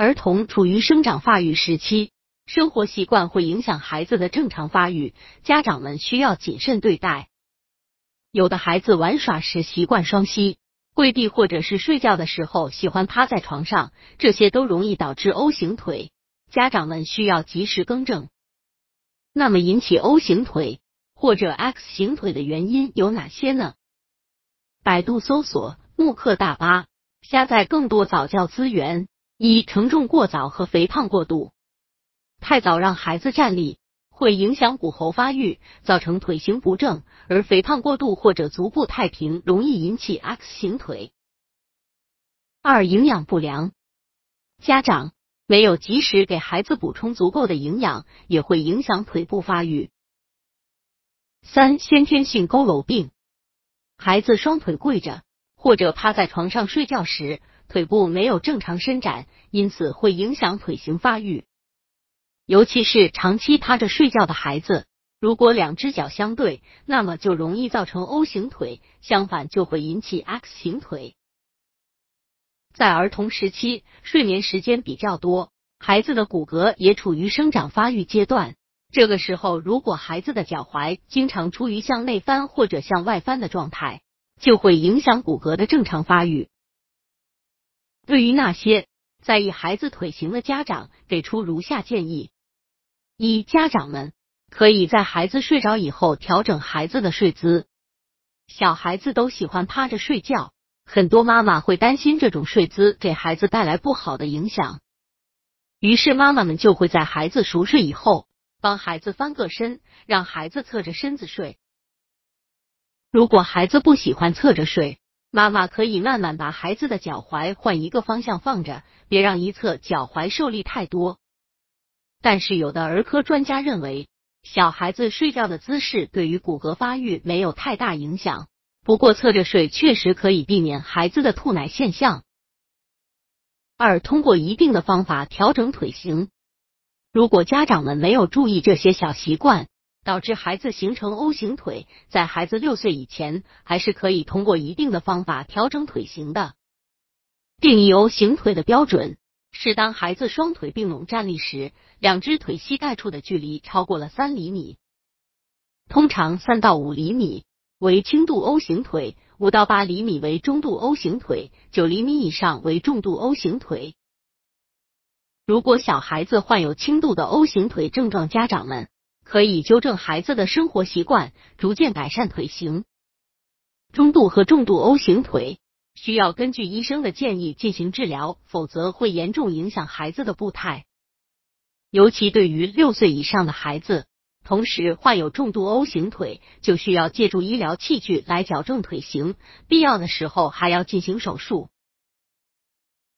儿童处于生长发育时期，生活习惯会影响孩子的正常发育，家长们需要谨慎对待。有的孩子玩耍时习惯双膝跪地，或者是睡觉的时候喜欢趴在床上，这些都容易导致 O 型腿，家长们需要及时更正。那么，引起 O 型腿或者 X 型腿的原因有哪些呢？百度搜索慕课大巴，下载更多早教资源。一、承重过早和肥胖过度，太早让孩子站立会影响骨骺发育，造成腿型不正；而肥胖过度或者足部太平，容易引起 X 型腿。二、营养不良，家长没有及时给孩子补充足够的营养，也会影响腿部发育。三、先天性佝偻病，孩子双腿跪着或者趴在床上睡觉时。腿部没有正常伸展，因此会影响腿型发育。尤其是长期趴着睡觉的孩子，如果两只脚相对，那么就容易造成 O 型腿；相反，就会引起 X 型腿。在儿童时期，睡眠时间比较多，孩子的骨骼也处于生长发育阶段。这个时候，如果孩子的脚踝经常处于向内翻或者向外翻的状态，就会影响骨骼的正常发育。对于那些在意孩子腿型的家长，给出如下建议：一、家长们可以在孩子睡着以后调整孩子的睡姿。小孩子都喜欢趴着睡觉，很多妈妈会担心这种睡姿给孩子带来不好的影响，于是妈妈们就会在孩子熟睡以后，帮孩子翻个身，让孩子侧着身子睡。如果孩子不喜欢侧着睡，妈妈可以慢慢把孩子的脚踝换一个方向放着，别让一侧脚踝受力太多。但是有的儿科专家认为，小孩子睡觉的姿势对于骨骼发育没有太大影响。不过侧着睡确实可以避免孩子的吐奶现象。二，通过一定的方法调整腿型。如果家长们没有注意这些小习惯，导致孩子形成 O 型腿，在孩子六岁以前，还是可以通过一定的方法调整腿型的。定义 O 型腿的标准是，当孩子双腿并拢站立时，两只腿膝盖处的距离超过了三厘米，通常三到五厘米为轻度 O 型腿，五到八厘米为中度 O 型腿，九厘米以上为重度 O 型腿。如果小孩子患有轻度的 O 型腿症状，家长们。可以纠正孩子的生活习惯，逐渐改善腿型。中度和重度 O 型腿需要根据医生的建议进行治疗，否则会严重影响孩子的步态。尤其对于六岁以上的孩子，同时患有重度 O 型腿，就需要借助医疗器具来矫正腿型，必要的时候还要进行手术。